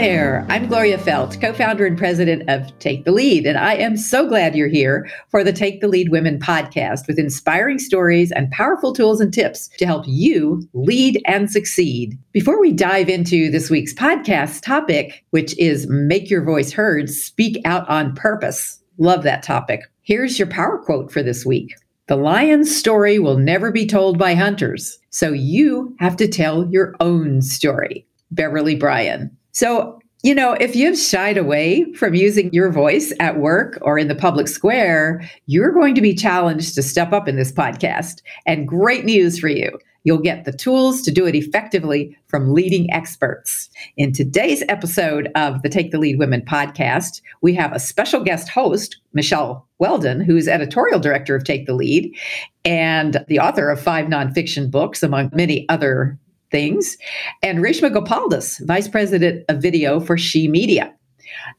there. I'm Gloria Feldt, co founder and president of Take the Lead, and I am so glad you're here for the Take the Lead Women podcast with inspiring stories and powerful tools and tips to help you lead and succeed. Before we dive into this week's podcast topic, which is Make Your Voice Heard, Speak Out on Purpose. Love that topic. Here's your power quote for this week. The lion's story will never be told by hunters, so you have to tell your own story. Beverly Bryan. So, you know, if you've shied away from using your voice at work or in the public square, you're going to be challenged to step up in this podcast. And great news for you. You'll get the tools to do it effectively from leading experts. In today's episode of the Take the Lead Women podcast, we have a special guest host, Michelle Weldon, who's editorial director of Take the Lead and the author of five nonfiction books, among many other things, and Reshma Gopaldas, Vice President of Video for She Media.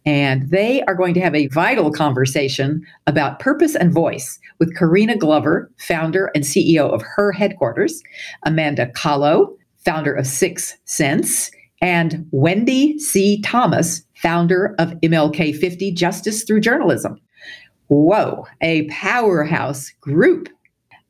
And they are going to have a vital conversation about purpose and voice with Karina Glover, founder and CEO of Her Headquarters, Amanda Kahlow, founder of Six Sense, and Wendy C. Thomas, founder of MLK 50 Justice Through Journalism. Whoa, a powerhouse group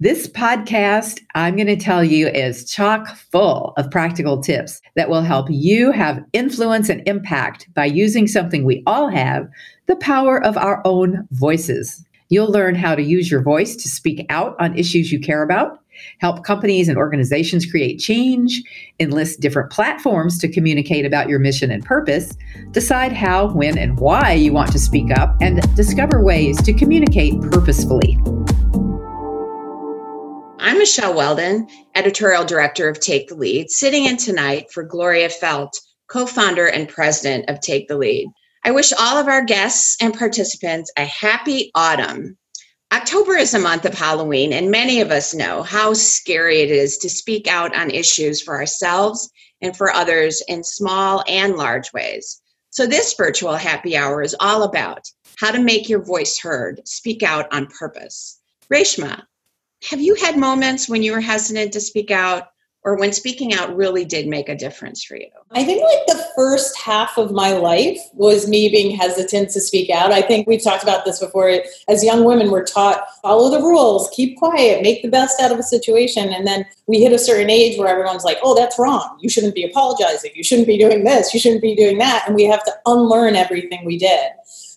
this podcast, I'm going to tell you, is chock full of practical tips that will help you have influence and impact by using something we all have the power of our own voices. You'll learn how to use your voice to speak out on issues you care about, help companies and organizations create change, enlist different platforms to communicate about your mission and purpose, decide how, when, and why you want to speak up, and discover ways to communicate purposefully. I'm Michelle Weldon, editorial director of Take the Lead, sitting in tonight for Gloria Feldt, co founder and president of Take the Lead. I wish all of our guests and participants a happy autumn. October is a month of Halloween, and many of us know how scary it is to speak out on issues for ourselves and for others in small and large ways. So, this virtual happy hour is all about how to make your voice heard, speak out on purpose. Reshma, have you had moments when you were hesitant to speak out or when speaking out really did make a difference for you? I think like the first half of my life was me being hesitant to speak out. I think we've talked about this before. As young women, we're taught follow the rules, keep quiet, make the best out of a situation. And then we hit a certain age where everyone's like, oh, that's wrong. You shouldn't be apologizing. You shouldn't be doing this. You shouldn't be doing that. And we have to unlearn everything we did.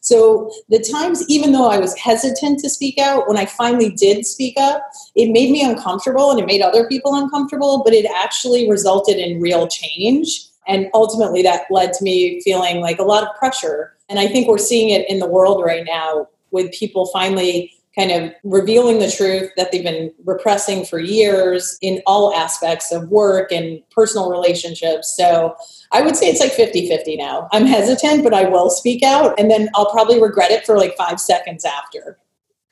So the times, even though I was hesitant to speak out, when I finally did speak up, it made me uncomfortable and it made other people uncomfortable, but it actually resulted in real change. And ultimately, that led to me feeling like a lot of pressure. And I think we're seeing it in the world right now with people finally kind of revealing the truth that they've been repressing for years in all aspects of work and personal relationships. So I would say it's like 50 50 now. I'm hesitant, but I will speak out and then I'll probably regret it for like five seconds after.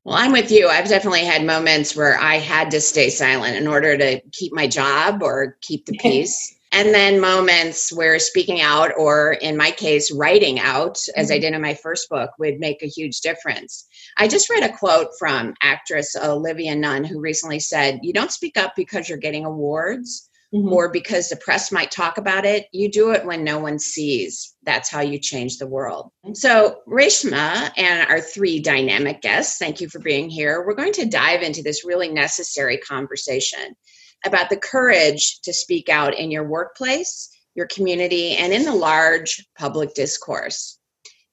Well, I'm with you. I've definitely had moments where I had to stay silent in order to keep my job or keep the peace. And then moments where speaking out, or in my case, writing out, as I mm-hmm. did in my first book, would make a huge difference. I just read a quote from actress Olivia Munn, who recently said, You don't speak up because you're getting awards mm-hmm. or because the press might talk about it. You do it when no one sees. That's how you change the world. So, Reshma and our three dynamic guests, thank you for being here. We're going to dive into this really necessary conversation about the courage to speak out in your workplace, your community, and in the large public discourse.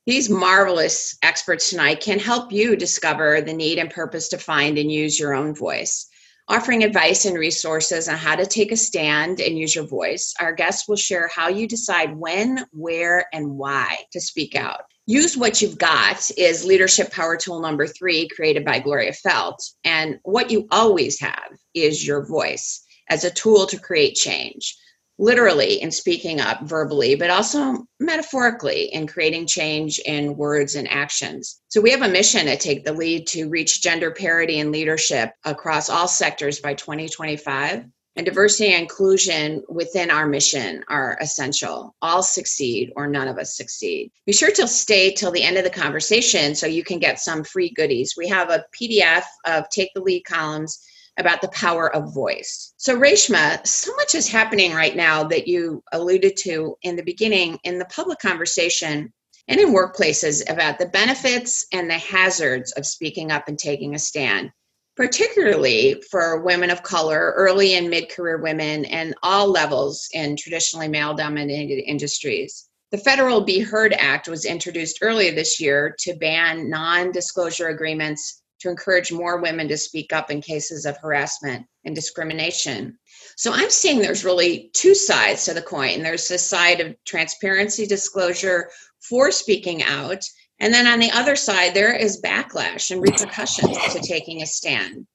These marvelous experts tonight can help you discover the need and purpose to find and use your own voice offering advice and resources on how to take a stand and use your voice. Our guests will share how you decide when, where, and why to speak out. Use What You've Got is leadership power tool number three, created by Gloria Feldt. And what you always have is your voice as a tool to create change literally in speaking up verbally, but also metaphorically in creating change in words and actions. So we have a mission to take the lead to reach gender parity in leadership across all sectors by 2025. And diversity and inclusion within our mission are essential. All succeed or none of us succeed. Be sure to stay till the end of the conversation so you can get some free goodies. We have a PDF of Take the Lead columns about the power of voice. So, Reshma, so much is happening right now that you alluded to in the beginning in the public conversation and in workplaces about the benefits and the hazards of speaking up and taking a stand, particularly for women of color, early and mid career women, and all levels in traditionally male dominated industries. The Federal Be Heard Act was introduced earlier this year to ban non disclosure agreements to encourage more women to speak up in cases of harassment and discrimination. So I'm seeing there's really two sides to the coin. There's the side of transparency, disclosure, for speaking out. And then on the other side, there is backlash and repercussions to taking a stand.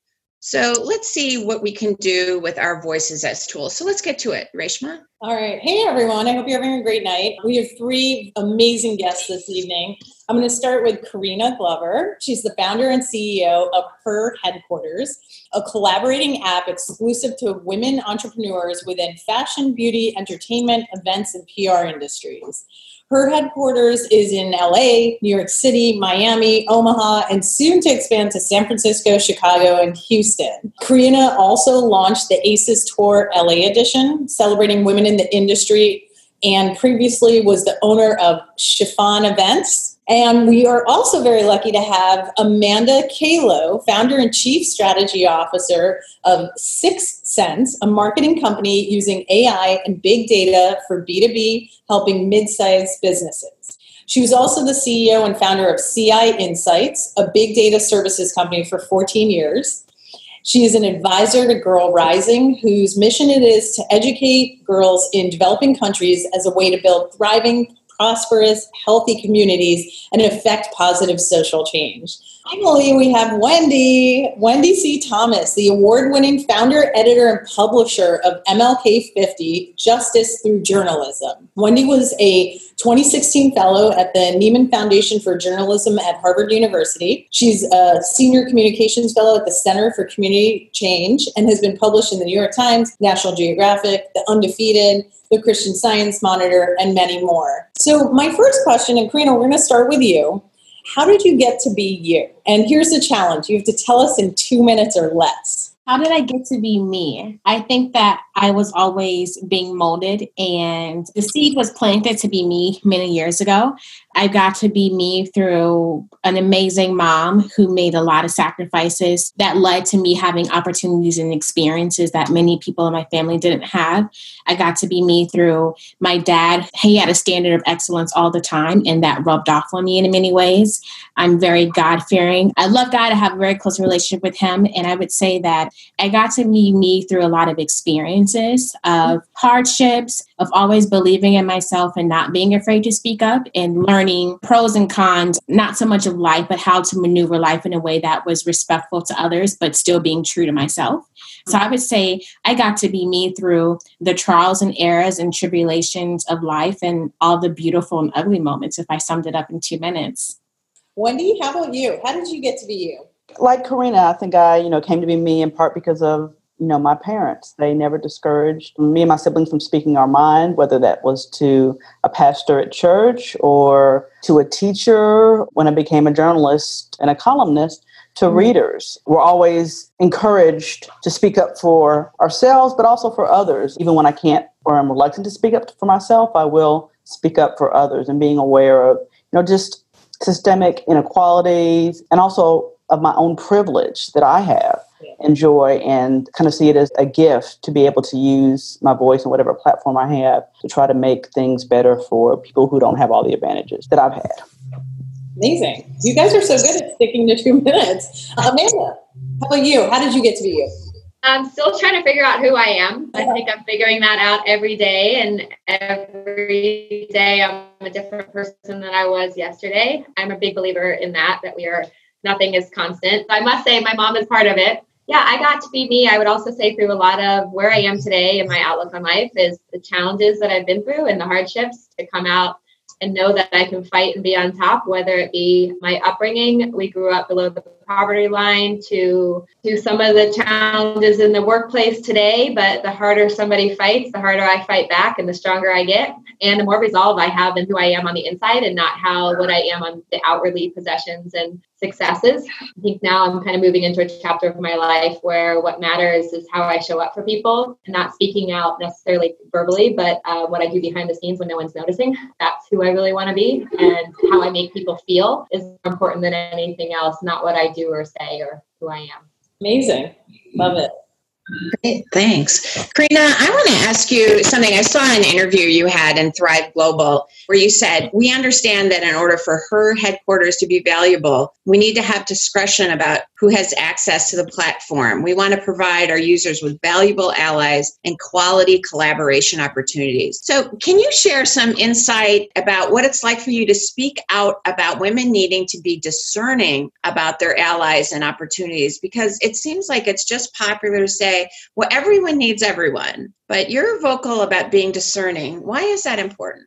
So let's see what we can do with our voices as tools. So let's get to it. Reshma? All right. Hey, everyone. I hope you're having a great night. We have three amazing guests this evening. I'm going to start with Karina Glover. She's the founder and CEO of Her Headquarters, a collaborating app exclusive to women entrepreneurs within fashion, beauty, entertainment, events, and PR industries. Her headquarters is in LA, New York City, Miami, Omaha, and soon to expand to San Francisco, Chicago, and Houston. Karina also launched the ACES Tour LA edition, celebrating women in the industry, and previously was the owner of Chiffon Events, and we are also very lucky to have Amanda Kahlow, founder and chief strategy officer of Six Sense, a marketing company using AI and big data for B2B, helping mid sized businesses. She was also the CEO and founder of CI Insights, a big data services company for 14 years. She is an advisor to Girl Rising, whose mission it is to educate girls in developing countries as a way to build thriving, prosperous, healthy communities and affect positive social change. Finally, we have Wendy, Wendy C. Thomas, the award winning founder, editor, and publisher of MLK 50 Justice Through Journalism. Wendy was a 2016 fellow at the Nieman Foundation for Journalism at Harvard University. She's a senior communications fellow at the Center for Community Change and has been published in the New York Times, National Geographic, The Undefeated, the Christian Science Monitor, and many more. So, my first question, and Karina, we're going to start with you. How did you get to be you? And here's the challenge you have to tell us in two minutes or less. How did I get to be me? I think that I was always being molded, and the seed was planted to be me many years ago. I got to be me through an amazing mom who made a lot of sacrifices that led to me having opportunities and experiences that many people in my family didn't have. I got to be me through my dad. He had a standard of excellence all the time, and that rubbed off on me in many ways. I'm very God fearing. I love God. I have a very close relationship with Him. And I would say that I got to be me through a lot of experiences of hardships, of always believing in myself and not being afraid to speak up and learning pros and cons, not so much of life, but how to maneuver life in a way that was respectful to others, but still being true to myself. So I would say I got to be me through the trials and errors and tribulations of life and all the beautiful and ugly moments, if I summed it up in two minutes. Wendy, how about you? How did you get to be you? Like Karina, I think I, you know, came to be me in part because of you know my parents. They never discouraged me and my siblings from speaking our mind whether that was to a pastor at church or to a teacher when i became a journalist and a columnist to mm-hmm. readers. We're always encouraged to speak up for ourselves but also for others. Even when i can't or i'm reluctant to speak up for myself i will speak up for others and being aware of you know just systemic inequalities and also of my own privilege that I have, enjoy, and kind of see it as a gift to be able to use my voice and whatever platform I have to try to make things better for people who don't have all the advantages that I've had. Amazing. You guys are so good at sticking to two minutes. Amanda, how about you? How did you get to be you? I'm still trying to figure out who I am. I think I'm figuring that out every day, and every day I'm a different person than I was yesterday. I'm a big believer in that, that we are nothing is constant. I must say, my mom is part of it. Yeah, I got to be me. I would also say through a lot of where I am today and my outlook on life is the challenges that I've been through and the hardships to come out and know that I can fight and be on top, whether it be my upbringing. We grew up below the poverty line to to some of the challenges in the workplace today, but the harder somebody fights, the harder I fight back and the stronger I get and the more resolve I have in who I am on the inside and not how what I am on the outwardly possessions and successes. I think now I'm kind of moving into a chapter of my life where what matters is how I show up for people, and not speaking out necessarily verbally, but uh, what I do behind the scenes when no one's noticing. That's who I really want to be, and how I make people feel is more important than anything else, not what I do or say or who I am. Amazing. Love it. Great, thanks. Karina, I want to ask you something. I saw an interview you had in Thrive Global where you said, We understand that in order for her headquarters to be valuable, we need to have discretion about who has access to the platform. We want to provide our users with valuable allies and quality collaboration opportunities. So, can you share some insight about what it's like for you to speak out about women needing to be discerning about their allies and opportunities? Because it seems like it's just popular to say, well, everyone needs everyone, but you're vocal about being discerning. Why is that important?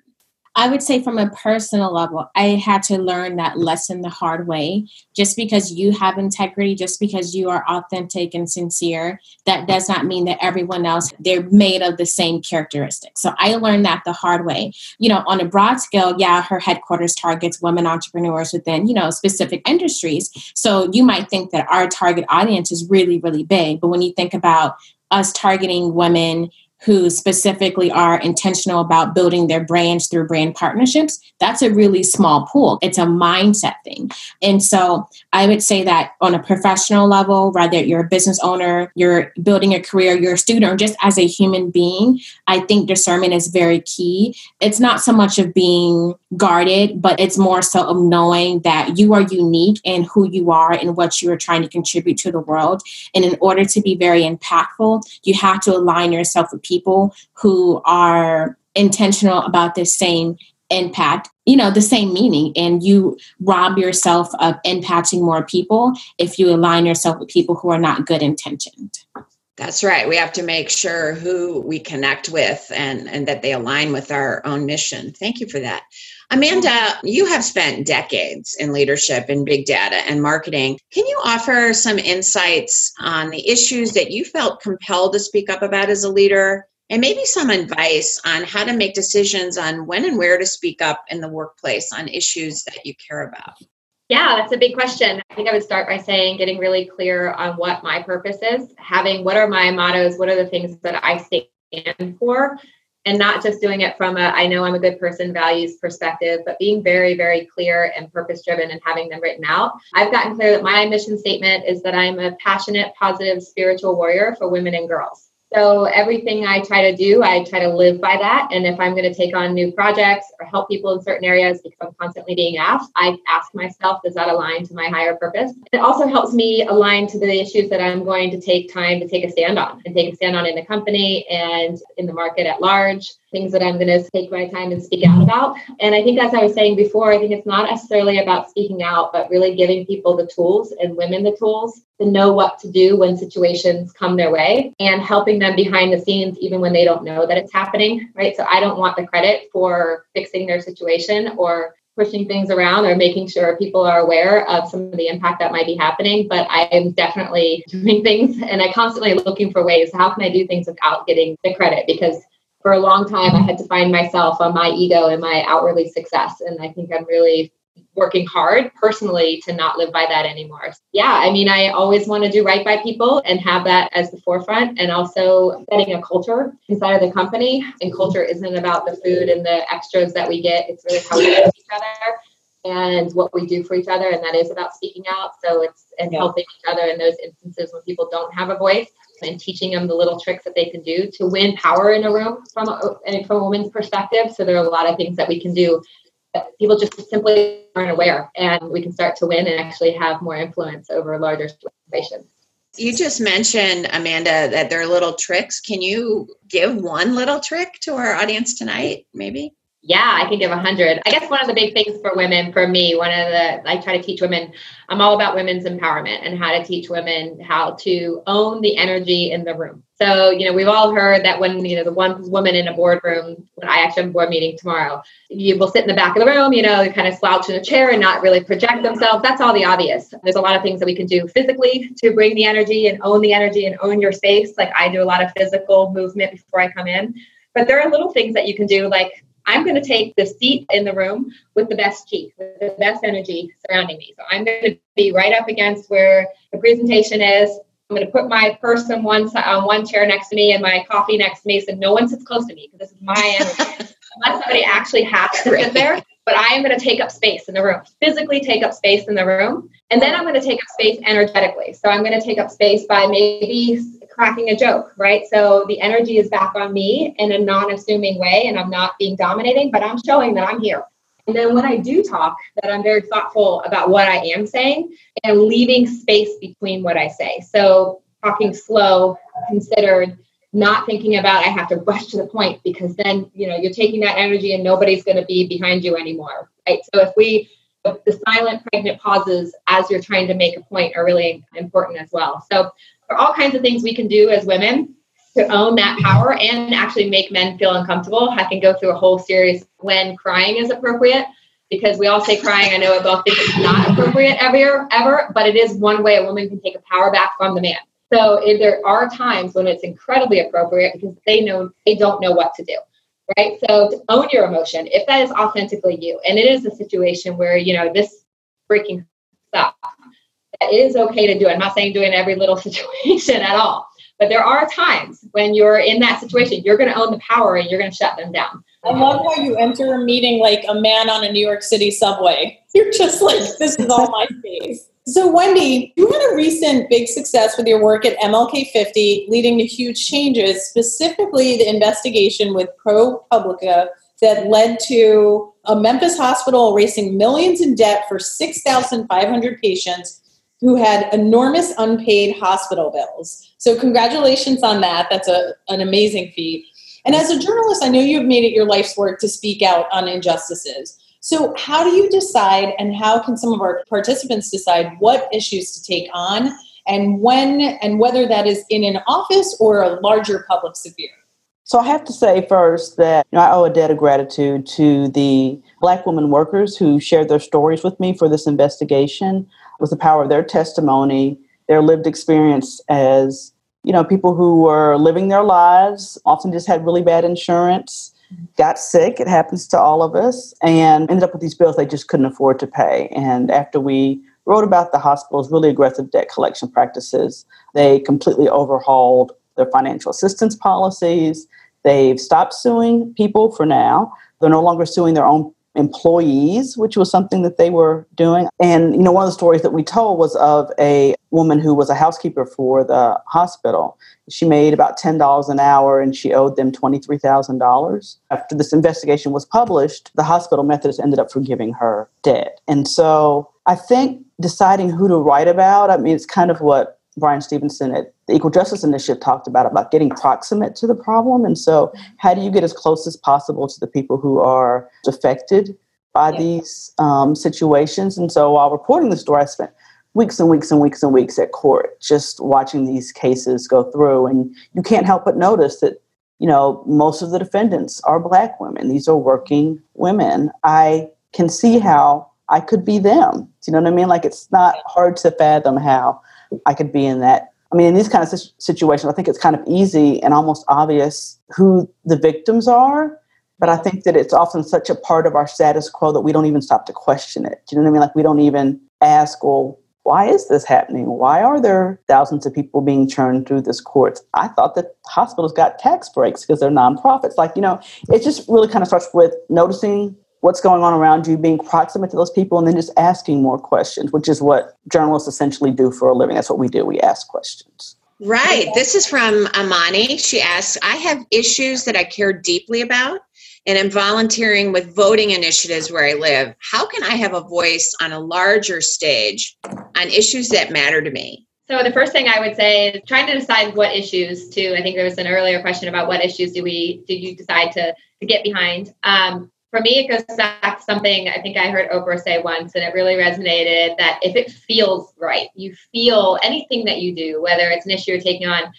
I would say, from a personal level, I had to learn that lesson the hard way. Just because you have integrity, just because you are authentic and sincere, that does not mean that everyone else, they're made of the same characteristics. So I learned that the hard way. You know, on a broad scale, yeah, her headquarters targets women entrepreneurs within, you know, specific industries. So you might think that our target audience is really, really big. But when you think about us targeting women who specifically are intentional about building their brands through brand partnerships, that's a really small pool. It's a mindset thing. And so I would say that on a professional level, whether you're a business owner, you're building a career, you're a student, or just as a human being, I think discernment is very key. It's not so much of being guarded, but it's more so of knowing that you are unique in who you are and what you are trying to contribute to the world. And in order to be very impactful, you have to align yourself with people who are intentional about the same impact you know the same meaning and you rob yourself of impacting more people if you align yourself with people who are not good intentioned that's right. We have to make sure who we connect with and and that they align with our own mission. Thank you for that. Amanda you have spent decades in leadership in big data and marketing. Can you offer some insights on the issues that you felt compelled to speak up about as a leader? And maybe some advice on how to make decisions on when and where to speak up in the workplace on issues that you care about. Yeah, that's a big question. I think I would start by saying getting really clear on what my purpose is, having what are my mottos, what are the things that I stand for, and not just doing it from a I know I'm a good person values perspective, but being very, very clear and purpose driven and having them written out. I've gotten clear that my mission statement is that I'm a passionate, positive, spiritual warrior for women and girls. So everything I try to do, I try to live by that. And if I'm going to take on new projects or help people in certain areas because I'm constantly being asked, I ask myself, does that align to my higher purpose? It also helps me align to the issues that I'm going to take time to take a stand on and take a stand on in the company and in the market at large things that I'm going to take my time and speak out about. And I think, as I was saying before, I think it's not necessarily about speaking out, but really giving people the tools and women the tools to know what to do when situations come their way and helping them behind the scenes, even when they don't know that it's happening, right? So I don't want the credit for fixing their situation or pushing things around or making sure people are aware of some of the impact that might be happening. But I am definitely doing things and I constantly looking for ways. How can I do things without getting the credit? Because for a long time, I had to find myself on my ego and my outwardly success. And I think I'm really working hard personally to not live by that anymore. Yeah, I mean, I always want to do right by people and have that as the forefront, and also setting a culture inside of the company. And culture isn't about the food and the extras that we get, it's really how we treat each other and what we do for each other. And that is about speaking out. So it's and yeah. helping each other in those instances when people don't have a voice and teaching them the little tricks that they can do to win power in a room from a, from a woman's perspective. So there are a lot of things that we can do people just simply aren't aware, and we can start to win and actually have more influence over larger situations. You just mentioned, Amanda, that there are little tricks. Can you give one little trick to our audience tonight, maybe? Yeah, I can give a hundred. I guess one of the big things for women, for me, one of the I try to teach women. I'm all about women's empowerment and how to teach women how to own the energy in the room. So, you know, we've all heard that when you know the one woman in a boardroom, when I actually have a board meeting tomorrow, you will sit in the back of the room, you know, kind of slouch in a chair and not really project themselves. That's all the obvious. There's a lot of things that we can do physically to bring the energy and own the energy and own your space. Like I do a lot of physical movement before I come in. But there are little things that you can do, like I'm going to take the seat in the room with the best chief, with the best energy surrounding me. So I'm going to be right up against where the presentation is. I'm going to put my purse on one on one chair next to me and my coffee next to me, so no one sits close to me because this is my energy. Unless somebody actually has to sit there, but I am going to take up space in the room, physically take up space in the room, and then I'm going to take up space energetically. So I'm going to take up space by maybe cracking a joke, right? So the energy is back on me in a non assuming way, and I'm not being dominating, but I'm showing that I'm here. And then when I do talk, that I'm very thoughtful about what I am saying and leaving space between what I say. So talking slow, considered, not thinking about I have to rush to the point because then you know you're taking that energy and nobody's going to be behind you anymore, right? So if we the silent pregnant pauses as you're trying to make a point are really important as well. So there are all kinds of things we can do as women to own that power and actually make men feel uncomfortable. I can go through a whole series when crying is appropriate because we all say crying. I know we both think it's not appropriate ever, ever, but it is one way a woman can take a power back from the man. So there are times when it's incredibly appropriate because they know they don't know what to do. Right. So to own your emotion, if that is authentically you, and it is a situation where, you know, this freaking stuff it is okay to do. I'm not saying do in every little situation at all. But there are times when you're in that situation, you're going to own the power and you're going to shut them down. I love how you enter a meeting like a man on a New York City subway. You're just like, this is all my space. So, Wendy, you had a recent big success with your work at MLK 50, leading to huge changes, specifically the investigation with ProPublica that led to a Memphis hospital erasing millions in debt for 6,500 patients who had enormous unpaid hospital bills. So, congratulations on that. That's a, an amazing feat. And as a journalist, I know you have made it your life's work to speak out on injustices. So, how do you decide, and how can some of our participants decide what issues to take on, and when, and whether that is in an office or a larger public sphere? So, I have to say first that you know, I owe a debt of gratitude to the Black women workers who shared their stories with me for this investigation was the power of their testimony, their lived experience as you know people who were living their lives, often just had really bad insurance, got sick. It happens to all of us, and ended up with these bills they just couldn't afford to pay. And after we wrote about the hospital's really aggressive debt collection practices, they completely overhauled their financial assistance policies. They've stopped suing people for now. They're no longer suing their own employees, which was something that they were doing. And, you know, one of the stories that we told was of a woman who was a housekeeper for the hospital. She made about $10 an hour and she owed them $23,000. After this investigation was published, the hospital Methodist ended up forgiving her debt. And so I think deciding who to write about, I mean, it's kind of what Bryan Stevenson at the Equal Justice Initiative talked about about getting proximate to the problem. And so, how do you get as close as possible to the people who are affected by yeah. these um, situations? And so, while reporting the story, I spent weeks and weeks and weeks and weeks at court just watching these cases go through. And you can't help but notice that, you know, most of the defendants are Black women. These are working women. I can see how I could be them. Do you know what I mean? Like, it's not hard to fathom how I could be in that. I mean, in these kind of situations, I think it's kind of easy and almost obvious who the victims are. But I think that it's often such a part of our status quo that we don't even stop to question it. Do you know what I mean? Like we don't even ask, well, why is this happening? Why are there thousands of people being churned through this courts? I thought that hospitals got tax breaks because they're nonprofits. Like, you know, it just really kind of starts with noticing what's going on around you, being proximate to those people, and then just asking more questions, which is what journalists essentially do for a living. That's what we do. We ask questions. Right. This is from Amani. She asks I have issues that I care deeply about, and I'm volunteering with voting initiatives where I live. How can I have a voice on a larger stage on issues that matter to me? So the first thing I would say is trying to decide what issues to. I think there was an earlier question about what issues do we do you decide to to get behind. Um, for me, it goes back to something I think I heard Oprah say once, and it really resonated that if it feels right, you feel anything that you do, whether it's an issue you're taking on,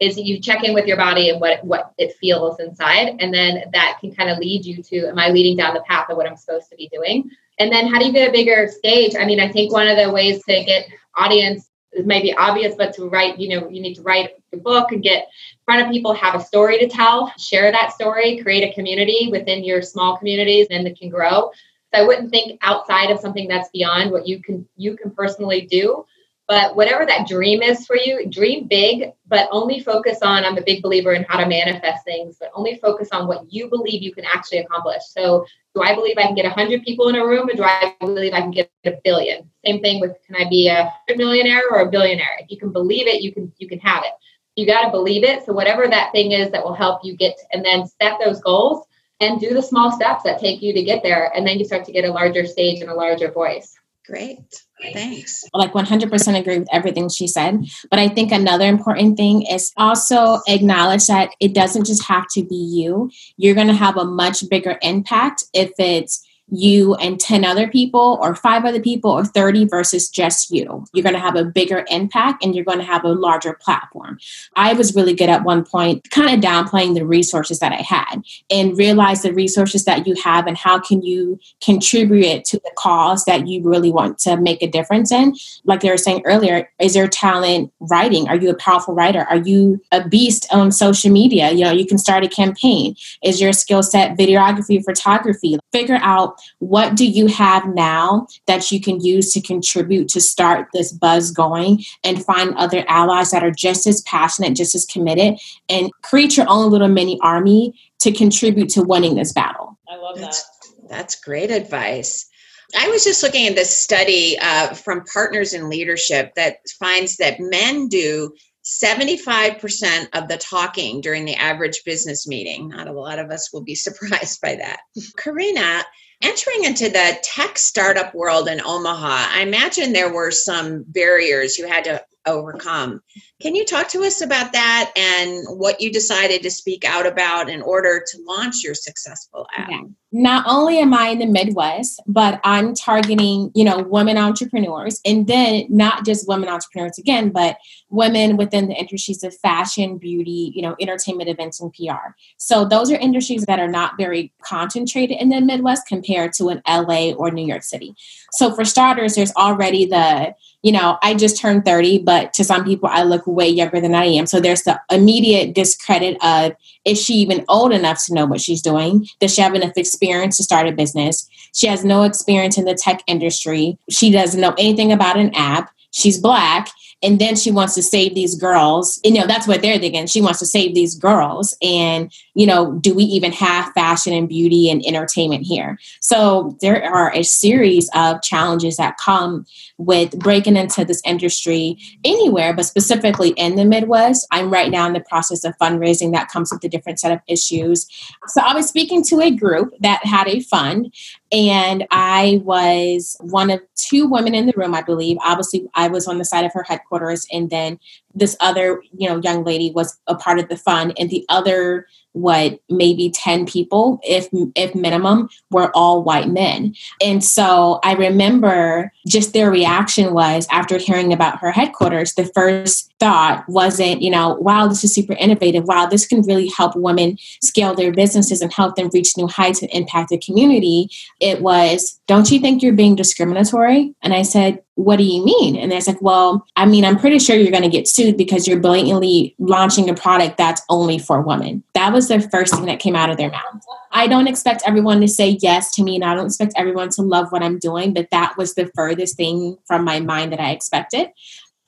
is you check in with your body and what what it feels inside, and then that can kind of lead you to, am I leading down the path of what I'm supposed to be doing? And then how do you get a bigger stage? I mean, I think one of the ways to get audience it may be obvious, but to write, you know, you need to write a book and get in front of people, have a story to tell, share that story, create a community within your small communities, and it can grow. So I wouldn't think outside of something that's beyond what you can you can personally do. But whatever that dream is for you, dream big, but only focus on. I'm a big believer in how to manifest things, but only focus on what you believe you can actually accomplish. So, do I believe I can get 100 people in a room, or do I believe I can get a billion? Same thing with can I be a millionaire or a billionaire? If you can believe it, you can you can have it. You got to believe it. So whatever that thing is that will help you get, and then set those goals and do the small steps that take you to get there, and then you start to get a larger stage and a larger voice. Great. Thanks. Like 100% agree with everything she said. But I think another important thing is also acknowledge that it doesn't just have to be you. You're going to have a much bigger impact if it's you and 10 other people or five other people or 30 versus just you. You're going to have a bigger impact and you're going to have a larger platform. I was really good at one point kind of downplaying the resources that I had and realize the resources that you have and how can you contribute to the cause that you really want to make a difference in. Like they were saying earlier, is your talent writing? Are you a powerful writer? Are you a beast on social media? You know, you can start a campaign. Is your skill set videography, photography? Figure out what do you have now that you can use to contribute to start this buzz going and find other allies that are just as passionate, just as committed, and create your own little mini army to contribute to winning this battle. I love That's, that. that's great advice. I was just looking at this study uh, from Partners in Leadership that finds that men do 75% of the talking during the average business meeting. Not a lot of us will be surprised by that. Karina, entering into the tech startup world in Omaha, I imagine there were some barriers you had to overcome. Can you talk to us about that and what you decided to speak out about in order to launch your successful app? Yeah. Not only am I in the Midwest, but I'm targeting, you know, women entrepreneurs and then not just women entrepreneurs again, but women within the industries of fashion, beauty, you know, entertainment events and PR. So those are industries that are not very concentrated in the Midwest compared to an LA or New York City. So for starters, there's already the you know, I just turned 30, but to some people, I look way younger than I am. So there's the immediate discredit of is she even old enough to know what she's doing? Does she have enough experience to start a business? She has no experience in the tech industry. She doesn't know anything about an app. She's black and then she wants to save these girls. You know that's what they're thinking. She wants to save these girls. And you know do we even have fashion and beauty and entertainment here? So there are a series of challenges that come with breaking into this industry anywhere but specifically in the midwest. I'm right now in the process of fundraising that comes with a different set of issues. So i was speaking to a group that had a fund and I was one of two women in the room, I believe. Obviously, I was on the side of her headquarters, and then this other, you know, young lady was a part of the fund, and the other what maybe 10 people if if minimum were all white men. And so i remember just their reaction was after hearing about her headquarters the first thought wasn't you know wow this is super innovative. Wow this can really help women scale their businesses and help them reach new heights and impact the community. It was don't you think you're being discriminatory? And i said what do you mean? And it's like, well, I mean, I'm pretty sure you're going to get sued because you're blatantly launching a product that's only for women. That was the first thing that came out of their mouth. I don't expect everyone to say yes to me, and I don't expect everyone to love what I'm doing, but that was the furthest thing from my mind that I expected.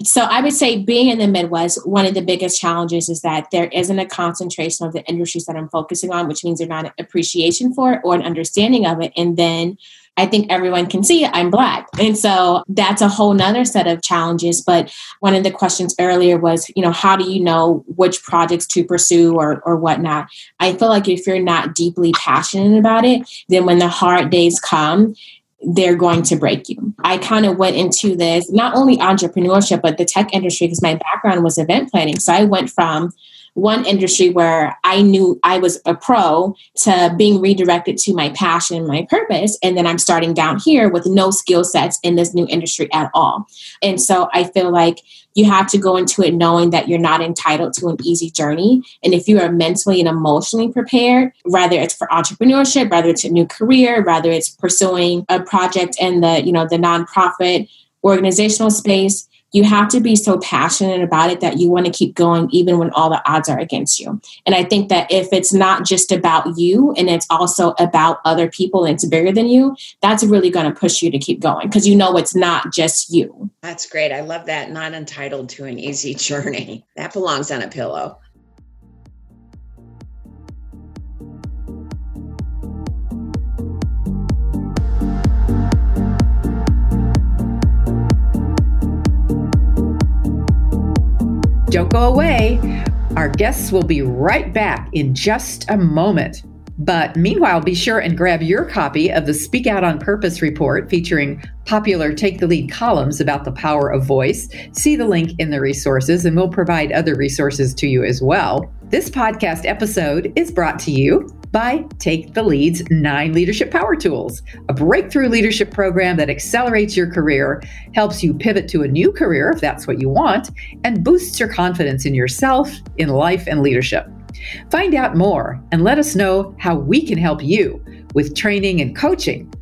So I would say being in the Midwest, one of the biggest challenges is that there isn't a concentration of the industries that I'm focusing on, which means there's not an appreciation for it or an understanding of it. And then I think everyone can see I'm black. And so that's a whole nother set of challenges. But one of the questions earlier was, you know, how do you know which projects to pursue or or whatnot? I feel like if you're not deeply passionate about it, then when the hard days come, they're going to break you. I kind of went into this not only entrepreneurship, but the tech industry because my background was event planning. So I went from one industry where I knew I was a pro to being redirected to my passion, my purpose. And then I'm starting down here with no skill sets in this new industry at all. And so I feel like you have to go into it knowing that you're not entitled to an easy journey. And if you are mentally and emotionally prepared, whether it's for entrepreneurship, whether it's a new career, whether it's pursuing a project in the, you know, the nonprofit organizational space, you have to be so passionate about it that you want to keep going even when all the odds are against you. And I think that if it's not just about you and it's also about other people and it's bigger than you, that's really going to push you to keep going because you know it's not just you. That's great. I love that. Not entitled to an easy journey. That belongs on a pillow. Don't go away. Our guests will be right back in just a moment. But meanwhile, be sure and grab your copy of the Speak Out on Purpose report featuring popular Take the Lead columns about the power of voice. See the link in the resources, and we'll provide other resources to you as well. This podcast episode is brought to you by Take the Lead's nine leadership power tools, a breakthrough leadership program that accelerates your career, helps you pivot to a new career if that's what you want, and boosts your confidence in yourself, in life, and leadership. Find out more and let us know how we can help you with training and coaching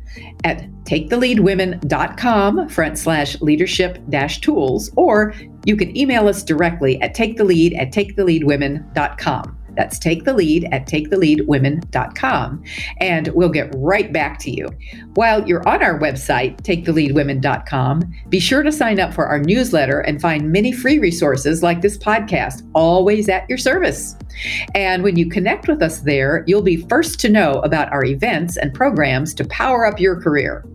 at taketheleadwomen.com front slash leadership dash tools, or you can email us directly at takethelead at taketheleadwomen.com. That's take the lead at taketheleadwomen.com. And we'll get right back to you. While you're on our website, taketheleadwomen.com, be sure to sign up for our newsletter and find many free resources like this podcast, always at your service. And when you connect with us there, you'll be first to know about our events and programs to power up your career.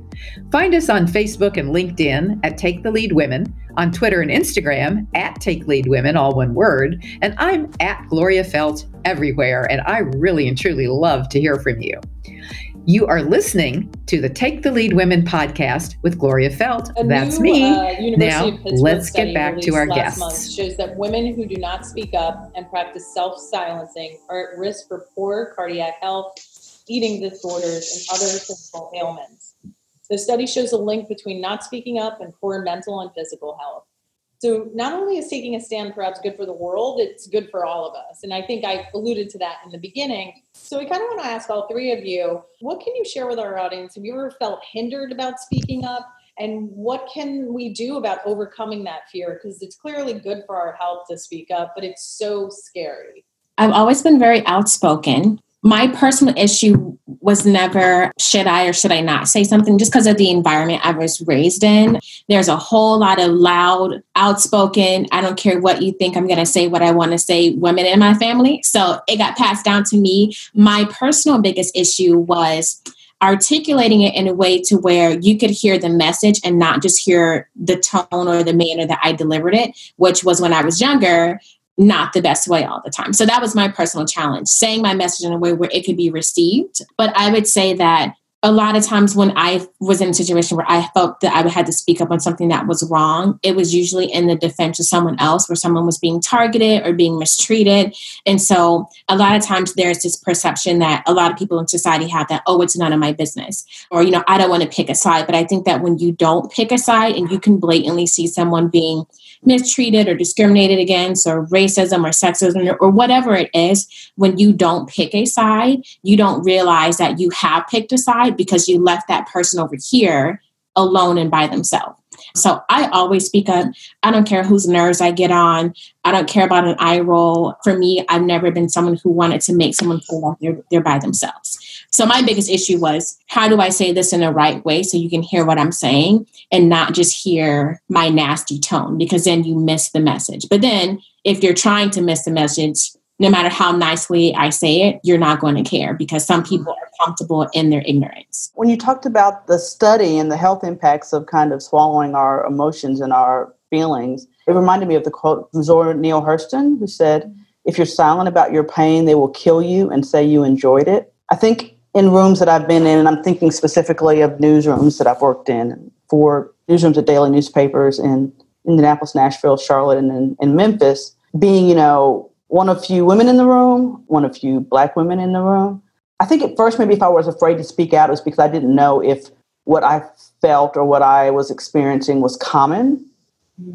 Find us on Facebook and LinkedIn at Take the Lead Women, on Twitter and Instagram at Take Lead Women, all one word, and I'm at Gloria Feldt everywhere, and I really and truly love to hear from you. You are listening to the Take the Lead Women podcast with Gloria Feldt. A That's new, me. Uh, now, let's get back to our last guests. Month shows that women who do not speak up and practice self-silencing are at risk for poor cardiac health, eating disorders, and other physical ailments. The study shows a link between not speaking up and poor mental and physical health. So not only is taking a stand perhaps good for the world, it's good for all of us. And I think I alluded to that in the beginning. So I kind of want to ask all three of you, what can you share with our audience? Have you ever felt hindered about speaking up? And what can we do about overcoming that fear? Because it's clearly good for our health to speak up, but it's so scary. I've always been very outspoken. My personal issue was never should I or should I not say something just because of the environment I was raised in. There's a whole lot of loud, outspoken, I don't care what you think, I'm going to say what I want to say women in my family. So it got passed down to me. My personal biggest issue was articulating it in a way to where you could hear the message and not just hear the tone or the manner that I delivered it, which was when I was younger not the best way all the time. So that was my personal challenge, saying my message in a way where it could be received. But I would say that a lot of times when I was in a situation where I felt that I had to speak up on something that was wrong, it was usually in the defense of someone else where someone was being targeted or being mistreated. And so a lot of times there's this perception that a lot of people in society have that, oh, it's none of my business. Or, you know, I don't want to pick a side. But I think that when you don't pick a side and you can blatantly see someone being mistreated or discriminated against or racism or sexism or whatever it is, when you don't pick a side, you don't realize that you have picked a side because you left that person over here alone and by themselves. So I always speak up. I don't care whose nerves I get on. I don't care about an eye roll. For me, I've never been someone who wanted to make someone feel like they're, they're by themselves. So my biggest issue was how do I say this in the right way so you can hear what I'm saying and not just hear my nasty tone because then you miss the message. But then if you're trying to miss the message, no matter how nicely I say it, you're not going to care because some people are comfortable in their ignorance. When you talked about the study and the health impacts of kind of swallowing our emotions and our feelings, it reminded me of the quote from Zora Neale Hurston, who said, If you're silent about your pain, they will kill you and say you enjoyed it. I think in rooms that I've been in, and I'm thinking specifically of newsrooms that I've worked in for newsrooms at daily newspapers in Indianapolis, Nashville, Charlotte, and in, Memphis, being, you know, one of few women in the room, one of few black women in the room. I think at first, maybe if I was afraid to speak out, it was because I didn't know if what I felt or what I was experiencing was common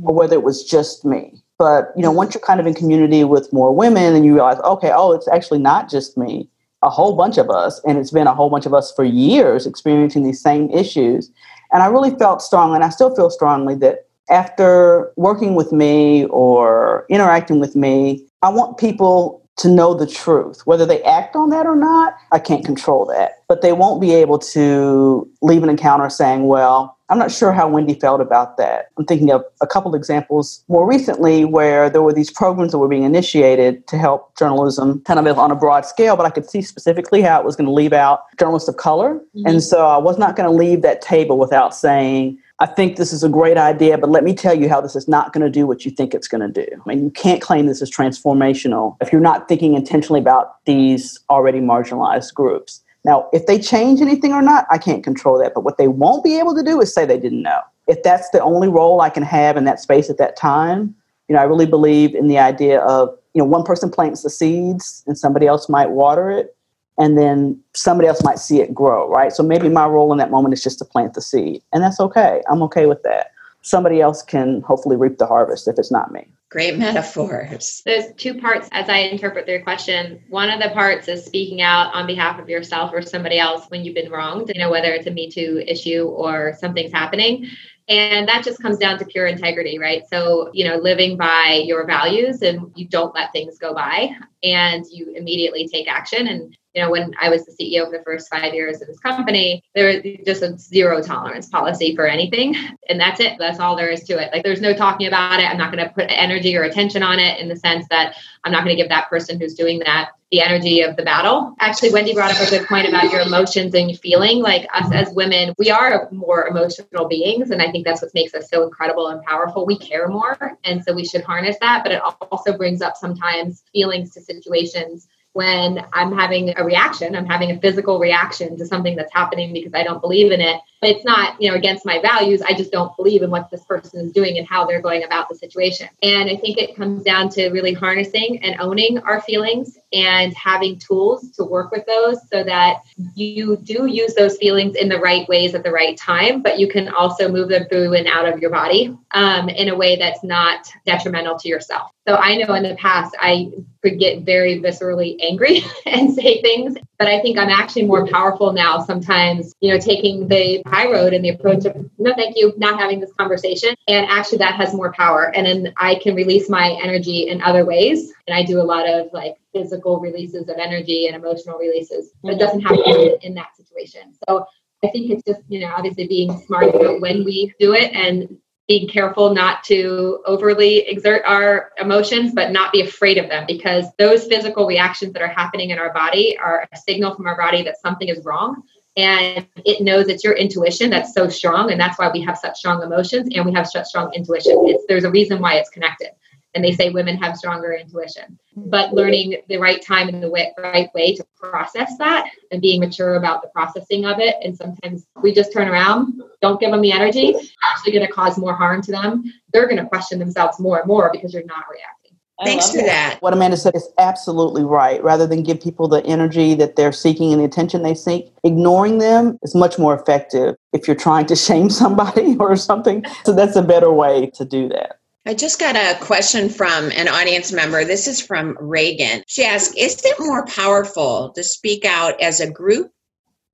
or whether it was just me. But you know, once you're kind of in community with more women and you realize, okay, oh, it's actually not just me, a whole bunch of us, and it's been a whole bunch of us for years experiencing these same issues. And I really felt strongly, and I still feel strongly that after working with me or interacting with me, I want people to know the truth. Whether they act on that or not, I can't control that. But they won't be able to leave an encounter saying, well, I'm not sure how Wendy felt about that. I'm thinking of a couple examples more recently where there were these programs that were being initiated to help journalism kind of on a broad scale, but I could see specifically how it was going to leave out journalists of color. Mm-hmm. And so I was not going to leave that table without saying, I think this is a great idea, but let me tell you how this is not going to do what you think it's going to do. I mean, you can't claim this is transformational if you're not thinking intentionally about these already marginalized groups. Now, if they change anything or not, I can't control that. But what they won't be able to do is say they didn't know. If that's the only role I can have in that space at that time, you know, I really believe in the idea of, you know, one person plants the seeds and somebody else might water it and then somebody else might see it grow, right? So maybe my role in that moment is just to plant the seed, and that's okay. I'm okay with that. Somebody else can hopefully reap the harvest if it's not me. Great metaphors. There's two parts as I interpret your question. One of the parts is speaking out on behalf of yourself or somebody else when you've been wronged, you know, whether it's a Me Too issue or something's happening. And that just comes down to pure integrity, right? So, you know, living by your values and you don't let things go by and you immediately take action. And you know, when I was the CEO for the first five years of this company, there was just a zero tolerance policy for anything. And that's it. That's all there is to it. Like there's no talking about it. I'm not going to put energy or attention on it in the sense that I'm not going to give that person who's doing that the energy of the battle. Actually, Wendi brought up a good point about your emotions and your feeling. Like us as women, we are more emotional beings. And I think that's what makes us so incredible and powerful. We care more. And so we should harness that. But it also brings up sometimes feelings to situations when I'm having a reaction, I'm having a physical reaction to something that's happening because I don't believe in it. But it's not, you know, against my values. I just don't believe in what this person is doing and how they're going about the situation. And I think it comes down to really harnessing and owning our feelings and having tools to work with those so that you do use those feelings in the right ways at the right time, but you can also move them through and out of your body um, in a way that's not detrimental to yourself. So I know in the past I could get very viscerally angry and say things, but I think I'm actually more powerful now sometimes, you know, taking the high road and the approach of no thank you, not having this conversation. And actually that has more power. And then I can release my energy in other ways. And I do a lot of like physical releases of energy and emotional releases. But it mm-hmm. doesn't happen in, in that situation. So I think it's just, you know, obviously being smart about when we do it and being careful not to overly exert our emotions, but not be afraid of them because those physical reactions that are happening in our body are a signal from our body that something is wrong. And it knows it's your intuition that's so strong. And that's why we have such strong emotions and we have such strong intuition. It's, there's a reason why it's connected and they say women have stronger intuition mm-hmm. but learning the right time and the way, right way to process that and being mature about the processing of it and sometimes we just turn around don't give them the energy actually going to cause more harm to them they're going to question themselves more and more because you're not reacting Thanks for that. that. What Amanda said is absolutely right. Rather than give people the energy that they're seeking and the attention they seek, ignoring them is much more effective if you're trying to shame somebody or something. So that's a better way to do that. I just got a question from an audience member. This is from Reagan. She asked Is it more powerful to speak out as a group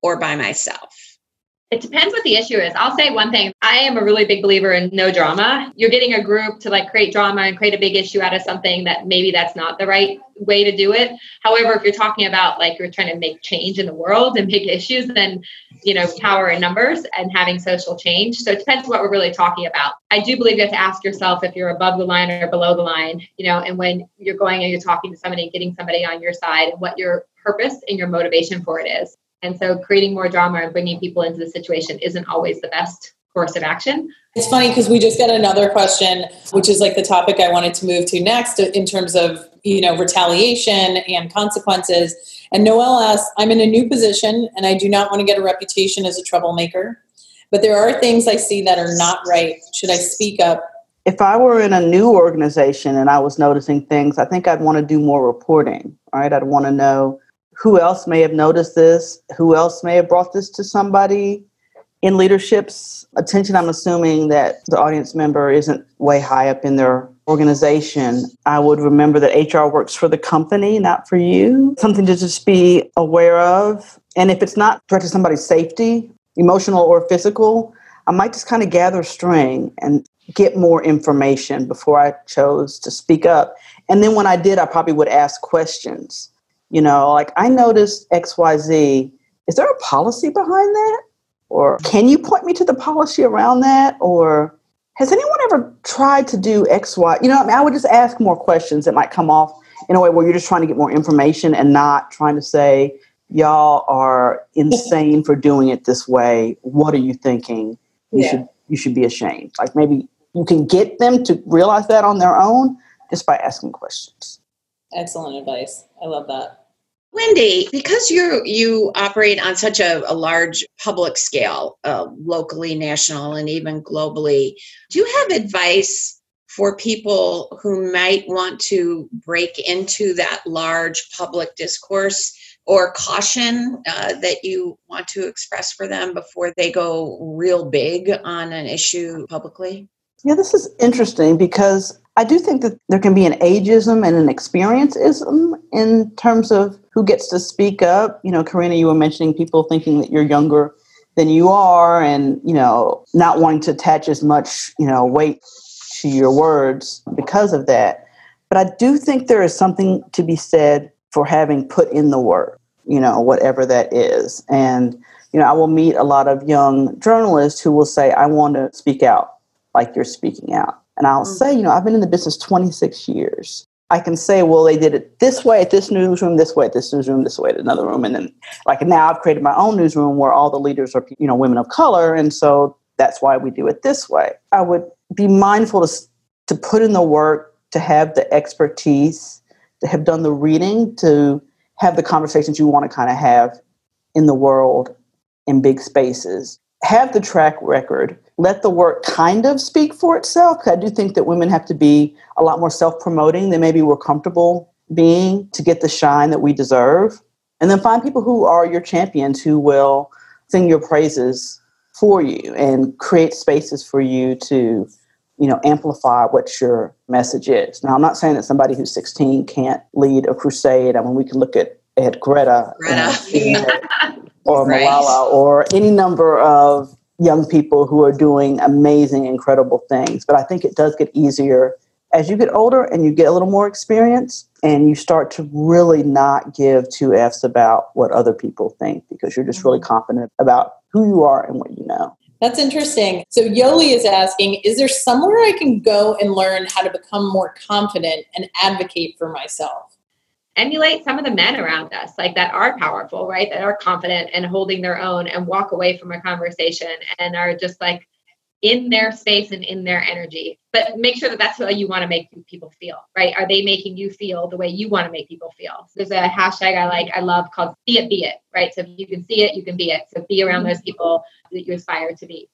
or by myself? It depends what the issue is. I'll say one thing. I am a really big believer in no drama. You're getting a group to like create drama and create a big issue out of something that maybe that's not the right way to do it. However, if you're talking about like you're trying to make change in the world and big issues, then you know, power in numbers and having social change. So it depends what we're really talking about. I do believe you have to ask yourself if you're above the line or below the line, you know, and when you're going and you're talking to somebody and getting somebody on your side and what your purpose and your motivation for it is. And so creating more drama and bringing people into the situation isn't always the best course of action. It's funny because we just got another question, which is like the topic I wanted to move to next in terms of, you know, retaliation and consequences. And Noel asks, I'm in a new position and I do not want to get a reputation as a troublemaker, but there are things I see that are not right. Should I speak up? If I were in a new organization and I was noticing things, I think I'd want to do more reporting. Right? I'd want to know who else may have noticed this, who else may have brought this to somebody in leadership's attention. I'm assuming that the audience member isn't way high up in their organization. I would remember that HR works for the company, not for you. Something to just be aware of. And if it's not threat to somebody's safety, emotional or physical, I might just kind of gather string and get more information before I chose to speak up. And then when I did, I probably would ask questions. You know, like I noticed XYZ. Is there a policy behind that? Or can you point me to the policy around that? Or has anyone ever tried to do X, Y? You know, I, mean, I would just ask more questions that might come off in a way where you're just trying to get more information and not trying to say, y'all are insane for doing it this way. What are you thinking? You yeah. should you should be ashamed. Like maybe you can get them to realize that on their own just by asking questions. Excellent advice. I love that. Wendi, because you you operate on such a, a large public scale, uh, locally, national, and even globally, do you have advice for people who might want to break into that large public discourse or caution uh, that you want to express for them before they go real big on an issue publicly? Yeah, this is interesting because I do think that there can be an ageism and an experienceism in terms of who gets to speak up. You know, Karina, you were mentioning people thinking that you're younger than you are and, you know, not wanting to attach as much, you know, weight to your words because of that. But I do think there is something to be said for having put in the work, you know, whatever that is. And, you know, I will meet a lot of young journalists who will say, I want to speak out like you're speaking out. And I'll say, you know, I've been in the business 26 years. I can say, well, they did it this way at this newsroom, this way at this newsroom, this way at another room. And then, like, now I've created my own newsroom where all the leaders are, you know, women of color. And so that's why we do it this way. I would be mindful to, to put in the work, to have the expertise, to have done the reading, to have the conversations you want to kind of have in the world in big spaces. Have the track record let the work kind of speak for itself. I do think that women have to be a lot more self promoting than maybe we're comfortable being to get the shine that we deserve. And then find people who are your champions who will sing your praises for you and create spaces for you to you know amplify what your message is now i'm not saying that somebody who's 16 can't lead a crusade i mean we can look at at greta, greta. or right. malala or any number of young people who are doing amazing, incredible things. But I think it does get easier as you get older and you get a little more experience and you start to really not give two F's about what other people think because you're just really mm-hmm. confident about who you are and what you know. That's interesting. So Yoli is asking, is there somewhere I can go and learn how to become more confident and advocate for myself? Emulate some of the men around us like that are powerful right? That are confident and holding their own and walk away from a conversation and are just like in their space and in their energy. But make sure that that's how you want to make people feel right? Are they making you feel the way you want to make people feel? There's a hashtag i like i love called see it be it right? So if you can see it you can be it. So be around those people that you aspire to be.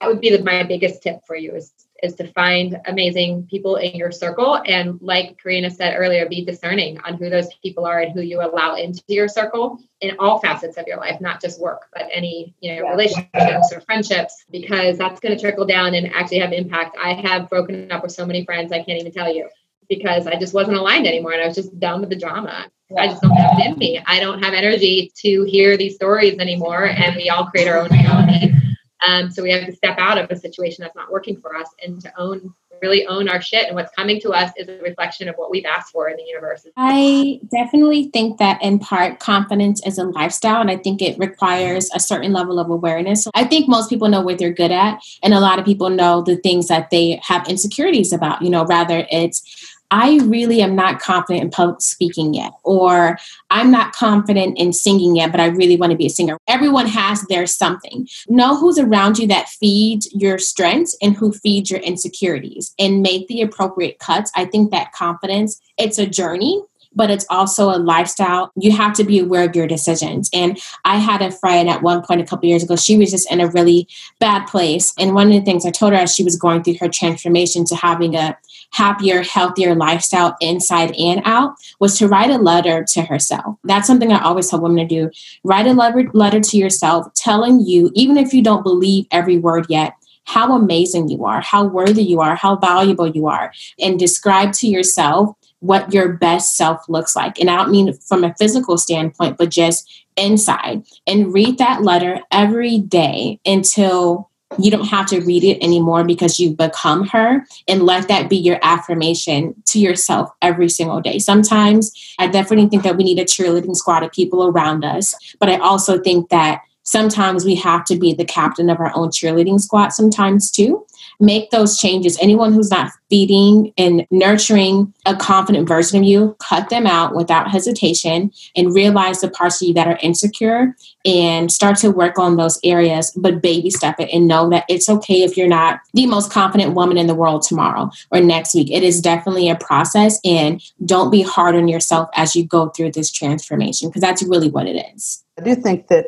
That would be the, my biggest tip for you is is to find amazing people in your circle and like karina said earlier be discerning on who those people are and who you allow into your circle in all facets of your life not just work but any you know relationships or friendships because that's going to trickle down and actually have impact. I have broken up with so many friends i can't even tell you because i just wasn't aligned anymore and i was just done with the drama. I just don't have it in me. I don't have energy to hear these stories anymore, and we all create our own reality um, so we have to step out of a situation that's not working for us and to own, really own our shit. And what's coming to us is a reflection of what we've asked for in the universe. I definitely think that in part, confidence is a lifestyle, and I think it requires a certain level of awareness. I think most people know what they're good at, and a lot of people know the things that they have insecurities about. You know, rather it's I really am not confident in public speaking yet, or I'm not confident in singing yet, but I really want to be a singer. Everyone has their something. Know who's around you that feeds your strengths and who feeds your insecurities and make the appropriate cuts. I think that confidence, it's a journey but it's also a lifestyle. You have to be aware of your decisions. And I had a friend at one point a couple years ago, she was just in a really bad place. And one of the things I told her as she was going through her transformation to having a happier, healthier lifestyle inside and out was to write a letter to herself. That's something I always tell women to do. Write a letter, to yourself telling you, even if you don't believe every word yet, how amazing you are, how worthy you are, how valuable you are, and describe to yourself what your best self looks like. And I don't mean from a physical standpoint, but just inside. And read that letter every day until You don't have to read it anymore because you've become her and let that be your affirmation to yourself every single day. Sometimes I definitely think that we need a cheerleading squad of people around us, but I also think that sometimes we have to be the captain of our own cheerleading squad sometimes too make those changes. Anyone who's not feeding and nurturing a confident version of you cut them out without hesitation and realize the parts of you that are insecure and start to work on those areas but baby step it and know that it's okay if you're not the most confident woman in the world tomorrow or next week. It is definitely a process and don't be hard on yourself as you go through this transformation because that's really what it is. I do think that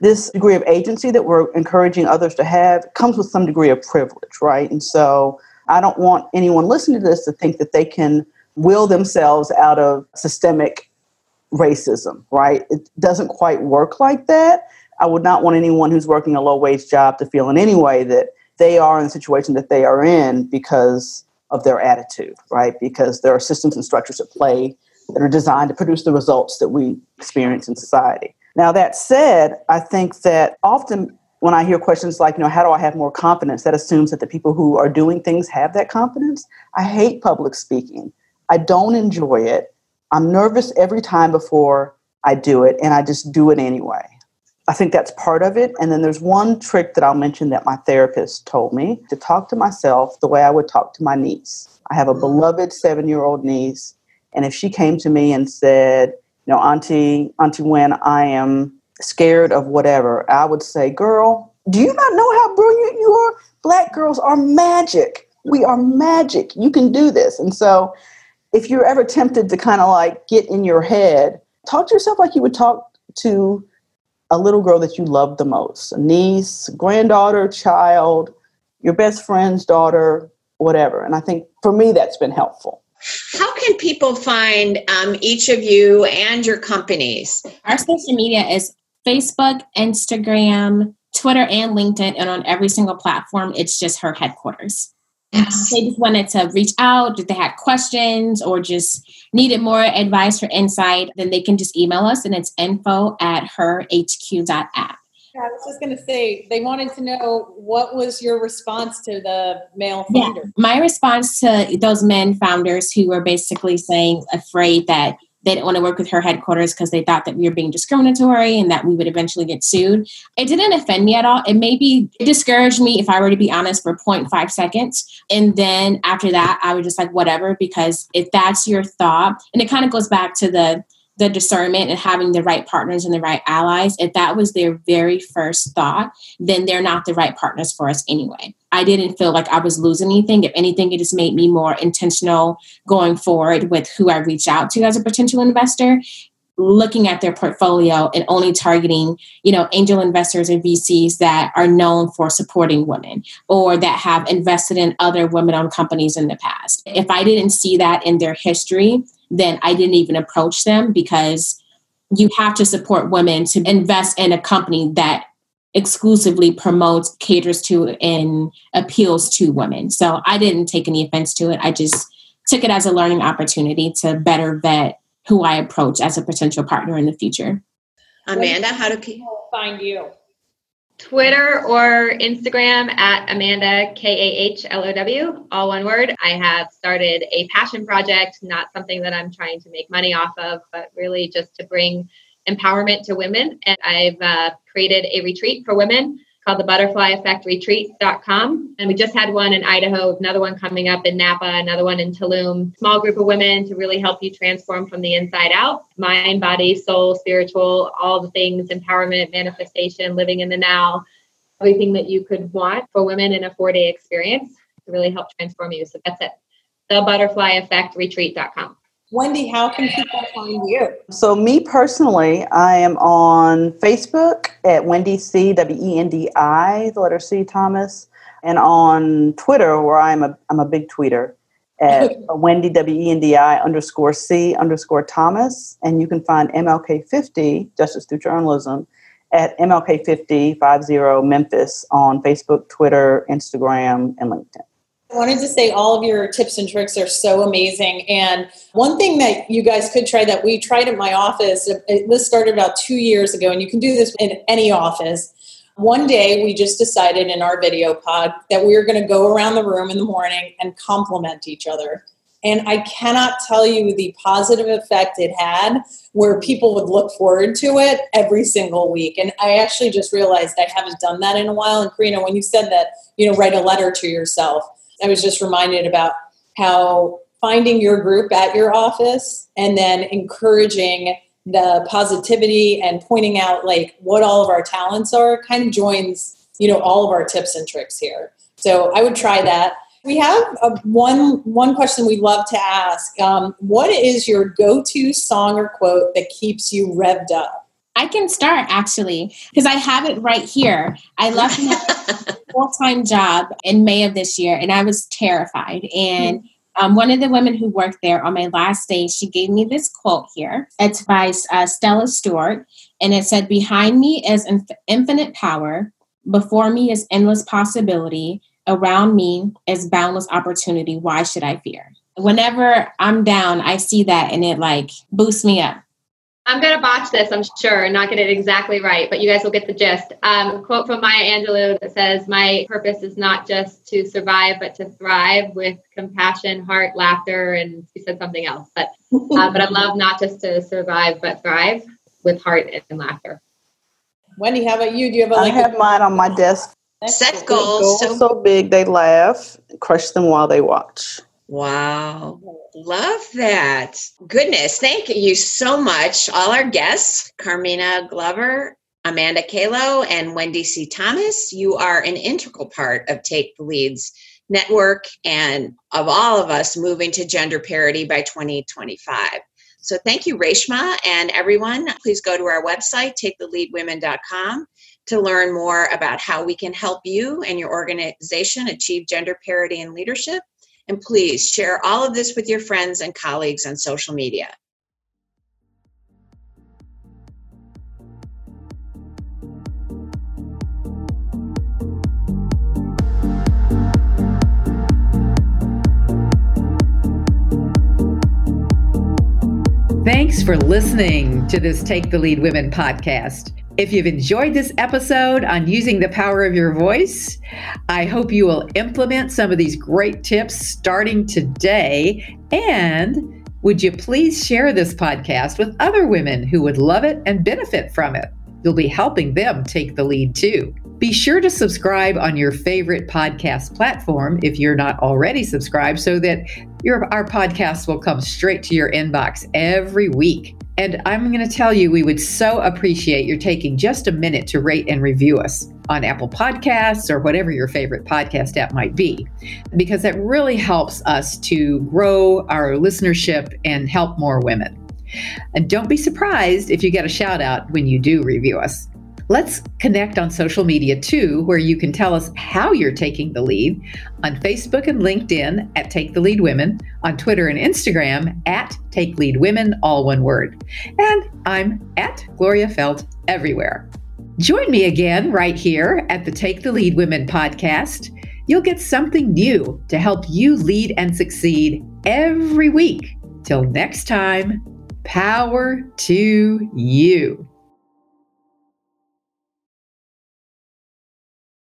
this degree of agency that we're encouraging others to have comes with some degree of privilege, right? And so I don't want anyone listening to this to think that they can will themselves out of systemic racism, right? It doesn't quite work like that. I would not want anyone who's working a low wage job to feel in any way that they are in the situation that they are in because of their attitude, right? Because there are systems and structures at play that are designed to produce the results that we experience in society. Now, that said, I think that often when I hear questions like, you know, how do I have more confidence? That assumes that the people who are doing things have that confidence. I hate public speaking. I don't enjoy it. I'm nervous every time before I do it, and I just do it anyway. I think that's part of it. And then there's one trick that I'll mention that my therapist told me to talk to myself the way I would talk to my niece. I have a mm-hmm. beloved seven year old niece. And if she came to me and said, know, Auntie, Auntie when I am scared of whatever, I would say, girl, do you not know how brilliant you are? Black girls are magic. We are magic. You can do this. And so if you're ever tempted to kind of like get in your head, talk to yourself like you would talk to a little girl that you love the most, a niece, granddaughter, child, your best friend's daughter, whatever. And I think for me, that's been helpful. How can people find um, each of you and your companies? Our social media is Facebook, Instagram, Twitter, and LinkedIn, and on every single platform, it's just her headquarters. Yes. They just wanted to reach out, if they had questions or just needed more advice or insight, then they can just email us, and it's info at herhq.app. I was just going to say, they wanted to know what was your response to the male founder? Yeah. My response to those men founders who were basically saying, afraid that they didn't want to work with her headquarters because they thought that we were being discriminatory and that we would eventually get sued. It didn't offend me at all. It maybe it discouraged me, if I were to be honest, for 0.5 seconds. And then after that, I was just like, whatever, because if that's your thought, and it kind of goes back to the the discernment and having the right partners and the right allies, if that was their very first thought, then they're not the right partners for us anyway. I didn't feel like I was losing anything. If anything, it just made me more intentional going forward with who I reach out to as a potential investor looking at their portfolio and only targeting you know angel investors and vcs that are known for supporting women or that have invested in other women owned companies in the past if i didn't see that in their history then I didn't even approach them because you have to support women to invest in a company that exclusively promotes, caters to, and appeals to women. So I didn't take any offense to it. I just took it as a learning opportunity to better vet who I approach as a potential partner in the future. Amanda, how do people find you? Twitter or Instagram at Amanda K A H L O W, all one word. I have started a passion project, not something that I'm trying to make money off of, but really just to bring empowerment to women. And I've uh, created a retreat for women called the Butterfly Effect Retreat.com. And we just had one in Idaho, another one coming up in Napa, another one in Tulum. Small group of women to really help you transform from the inside out mind, body, soul, spiritual, all the things empowerment, manifestation, living in the now, everything that you could want for women in a four day experience to really help transform you. So that's it. The Butterfly Effect Retreat.com. Wendi, how can people find you? So, me personally, I am on Facebook at Wendi C W E N D I, the letter C Thomas, and on Twitter, where I'm a I'm a big tweeter at Wendi W E N D I underscore C underscore Thomas, and you can find MLK fifty Justice Through Journalism at MLK 50 50 Memphis on Facebook, Twitter, Instagram, and LinkedIn. I wanted to say all of your tips and tricks are so amazing. And one thing that you guys could try that we tried at my office, this started about two years ago, and you can do this in any office. One day we just decided in our video pod that we were going to go around the room in the morning and compliment each other. And I cannot tell you the positive effect it had where people would look forward to it every single week. And I actually just realized I haven't done that in a while. And Karina, when you said that, you know, write a letter to yourself, I was just reminded about how finding your group at your office and then encouraging the positivity and pointing out like what all of our talents are kind of joins you know all of our tips and tricks here. So i would try that. We have a, one one question we'd love to ask um, what is your go-to song or quote that keeps you revved up I can start actually because I have it right here. I left my full time job in May of this year and I was terrified. And um, one of the women who worked there on my last day, she gave me this quote here. It's by uh, Stella Stewart, and it said, Behind me is inf- infinite power, before me is endless possibility, around me is boundless opportunity. Why should I fear? Whenever I'm down, I see that and it like boosts me up. I'm going to botch this, I'm sure, and not get it exactly right, but you guys will get the gist. Um, a quote from Maya Angelou that says, My purpose is not just to survive, but to thrive with compassion, heart, laughter, and she said something else. But, uh, but I love not just to survive, but thrive with heart and laughter. Wendi, how about you? Do you have a like I have a- mine on my desk. Set goals. goals so big they laugh, crush them while they watch. Wow. Love that. Goodness. Thank you so much. All our guests, Karina Glover, Amanda Kahlow, and Wendi C. Thomas, you are an integral part of Take the Leads network and of all of us moving to gender parity by 2025. So thank you, Reshma, and everyone. Please go to our website, taketheleadwomen.com, to learn more about how we can help you and your organization achieve gender parity in leadership and please share all of this with your friends and colleagues on social media. Thanks for listening to this Take the Lead Women podcast. If you've enjoyed this episode on using the power of your voice, I hope you will implement some of these great tips starting today. And would you please share this podcast with other women who would love it and benefit from it? You'll be helping them take the lead too. Be sure to subscribe on your favorite podcast platform if you're not already subscribed so that your our podcast will come straight to your inbox every week. And I'm going to tell you, we would so appreciate your taking just a minute to rate and review us on Apple Podcasts or whatever your favorite podcast app might be, because that really helps us to grow our listenership and help more women. And don't be surprised if you get a shout out when you do review us. Let's connect on social media too, where you can tell us how you're taking the lead on Facebook and LinkedIn at Take the Lead Women, on Twitter and Instagram at Take Lead Women, all one word. And I'm at Gloria Feldt everywhere. Join me again right here at the Take the Lead Women podcast. You'll get something new to help you lead and succeed every week. Till next time, power to you.